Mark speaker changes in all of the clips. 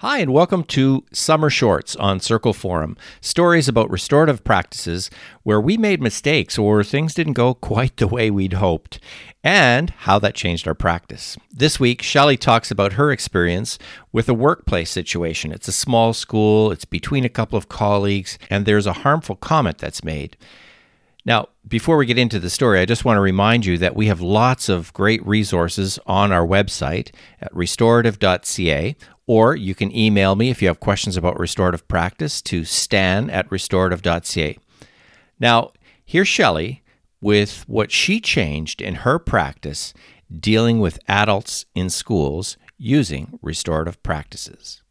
Speaker 1: Hi, and welcome to Summer Shorts on Circle Forum. Stories about restorative practices where we made mistakes or things didn't go quite the way we'd hoped, and how that changed our practice. This week, Shelly talks about her experience with a workplace situation. It's a small school, it's between a couple of colleagues, and there's a harmful comment that's made. Now, before we get into the story, I just want to remind you that we have lots of great resources on our website at restorative.ca, or you can email me if you have questions about restorative practice to stan at restorative.ca. Now, here's Shelley with what she changed in her practice dealing with adults in schools using restorative practices.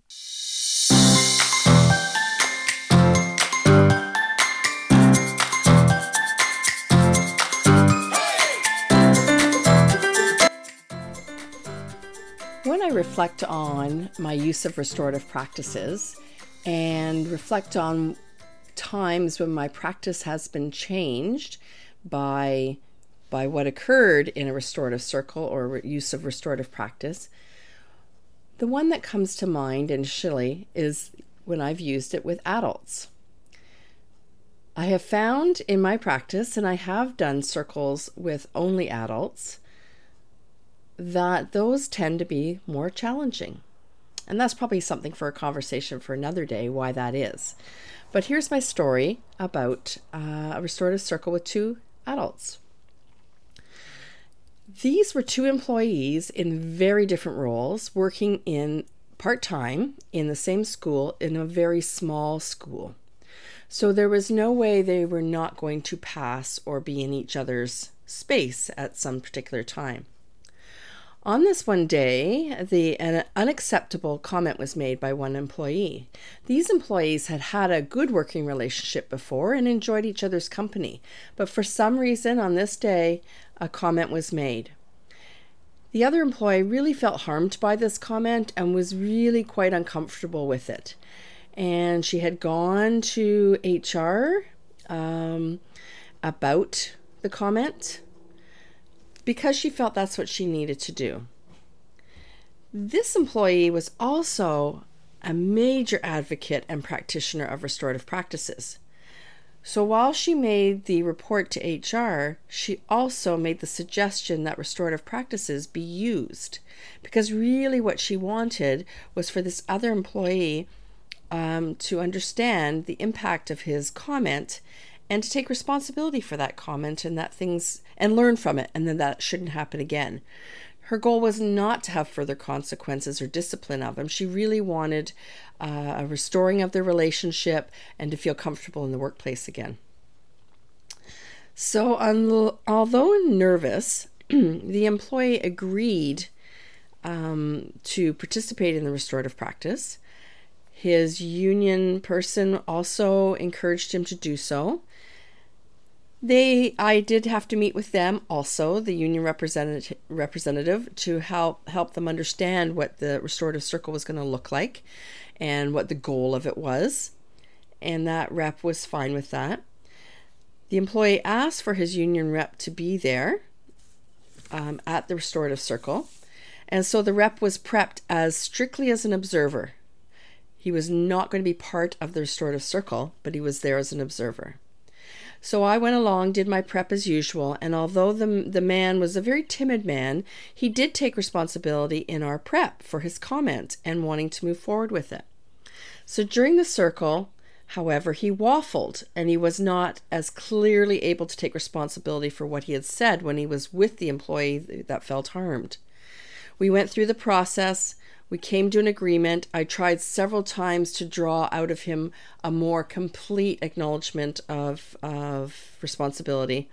Speaker 2: Reflect on my use of restorative practices and reflect on times when my practice has been changed by by what occurred in a restorative circle or use of restorative practice, the one that comes to mind initially is when I've used it with adults. I have found in my practice, and I have done circles with only adults, that those tend to be more challenging. And that's probably something for a conversation for another day, why that is. But here's my story about uh, a restorative circle with two adults. These were two employees in very different roles, working in part time in the same school in a very small school. So there was no way they were not going to pass or be in each other's space at some particular time. On this one day, the an unacceptable comment was made by one employee. These employees had had a good working relationship before and enjoyed each other's company, but for some reason on this day, a comment was made. The other employee really felt harmed by this comment and was really quite uncomfortable with it. And she had gone to HR um, about the comment because she felt that's what she needed to do. This employee was also a major advocate and practitioner of restorative practices. So while she made the report to HR, she also made the suggestion that restorative practices be used because really what she wanted was for this other employee um, to understand the impact of his comment and to take responsibility for that comment and that things and learn from it and then that shouldn't happen again. Her goal was not to have further consequences or discipline of him. She really wanted uh, a restoring of their relationship and to feel comfortable in the workplace again. So, although nervous, the employee agreed um, to participate in the restorative practice. His union person also encouraged him to do so. They, I did have to meet with them also, the union representative, representative, to help help them understand what the restorative circle was going to look like, and what the goal of it was, and that rep was fine with that. The employee asked for his union rep to be there um, at the restorative circle, and so the rep was prepped as strictly as an observer. He was not going to be part of the restorative circle, but he was there as an observer. So I went along, did my prep as usual, and although the, the man was a very timid man, he did take responsibility in our prep for his comment and wanting to move forward with it. So during the circle, however, he waffled and he was not as clearly able to take responsibility for what he had said when he was with the employee that felt harmed. We went through the process. We came to an agreement. I tried several times to draw out of him a more complete acknowledgement of, of responsibility,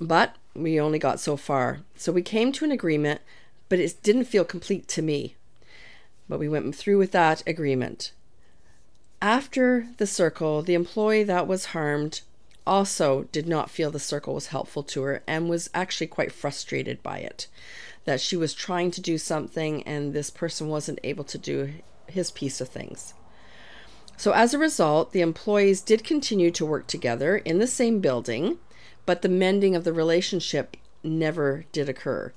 Speaker 2: but we only got so far. So we came to an agreement, but it didn't feel complete to me. But we went through with that agreement. After the circle, the employee that was harmed also did not feel the circle was helpful to her and was actually quite frustrated by it that she was trying to do something and this person wasn't able to do his piece of things. So, as a result, the employees did continue to work together in the same building, but the mending of the relationship never did occur.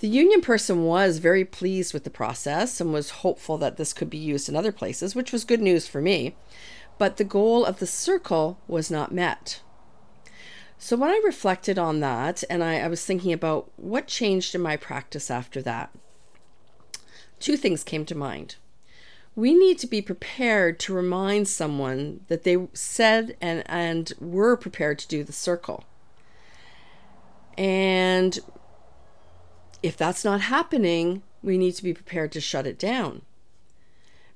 Speaker 2: The union person was very pleased with the process and was hopeful that this could be used in other places, which was good news for me. But the goal of the circle was not met. So when I reflected on that and I, I was thinking about what changed in my practice after that, two things came to mind. We need to be prepared to remind someone that they said and, and were prepared to do the circle. And if that's not happening, we need to be prepared to shut it down.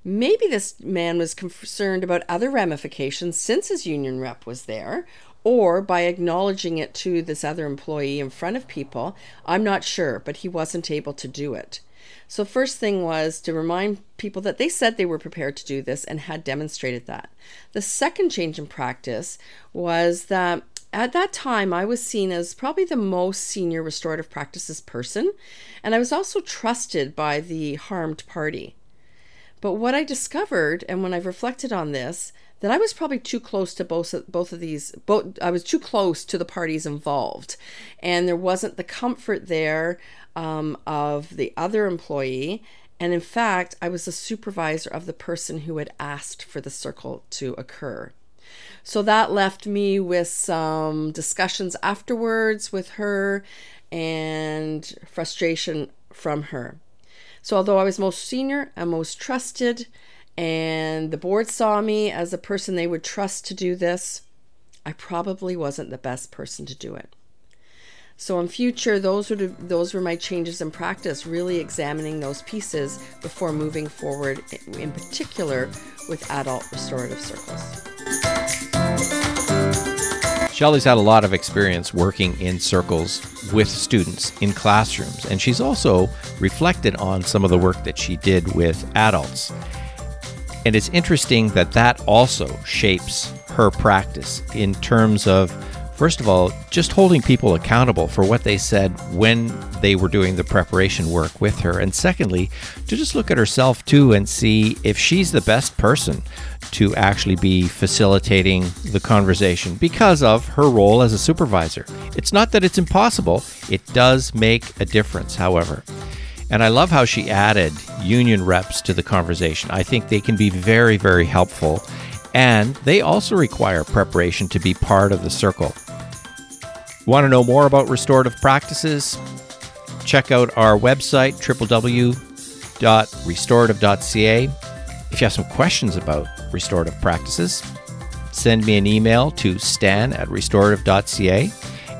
Speaker 2: Maybe this man was concerned about other ramifications since his union rep was there, or by acknowledging it to this other employee in front of people. I'm not sure, but he wasn't able to do it. So, first thing was to remind people that they said they were prepared to do this and had demonstrated that. The second change in practice was that at that time, I was seen as probably the most senior restorative practices person, and I was also trusted by the harmed party. But what I discovered, and when I've reflected on this, that I was probably too close to both both of these. Both I was too close to the parties involved, and there wasn't the comfort there um, of the other employee. And in fact, I was the supervisor of the person who had asked for the circle to occur. So that left me with some discussions afterwards with her and frustration from her. So, although I was most senior and most trusted, and the board saw me as a person they would trust to do this, I probably wasn't the best person to do it. So in future, those were those were my changes in practice, really examining those pieces before moving forward, in particular with adult restorative circles.
Speaker 1: Shelley's had a lot of experience working in circles with students in classrooms, and she's also reflected on some of the work that she did with adults. And it's interesting that that also shapes her practice in terms of First of all, just holding people accountable for what they said when they were doing the preparation work with her. And secondly, to just look at herself too and see if she's the best person to actually be facilitating the conversation because of her role as a supervisor. It's not that it's impossible, it does make a difference, however. And I love how she added union reps to the conversation. I think they can be very, very helpful. And they also require preparation to be part of the circle. Want to know more about restorative practices? Check out our website, www.restorative.ca. If you have some questions about restorative practices, send me an email to stan at restorative.ca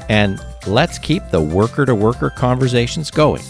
Speaker 1: and let's keep the worker to worker conversations going.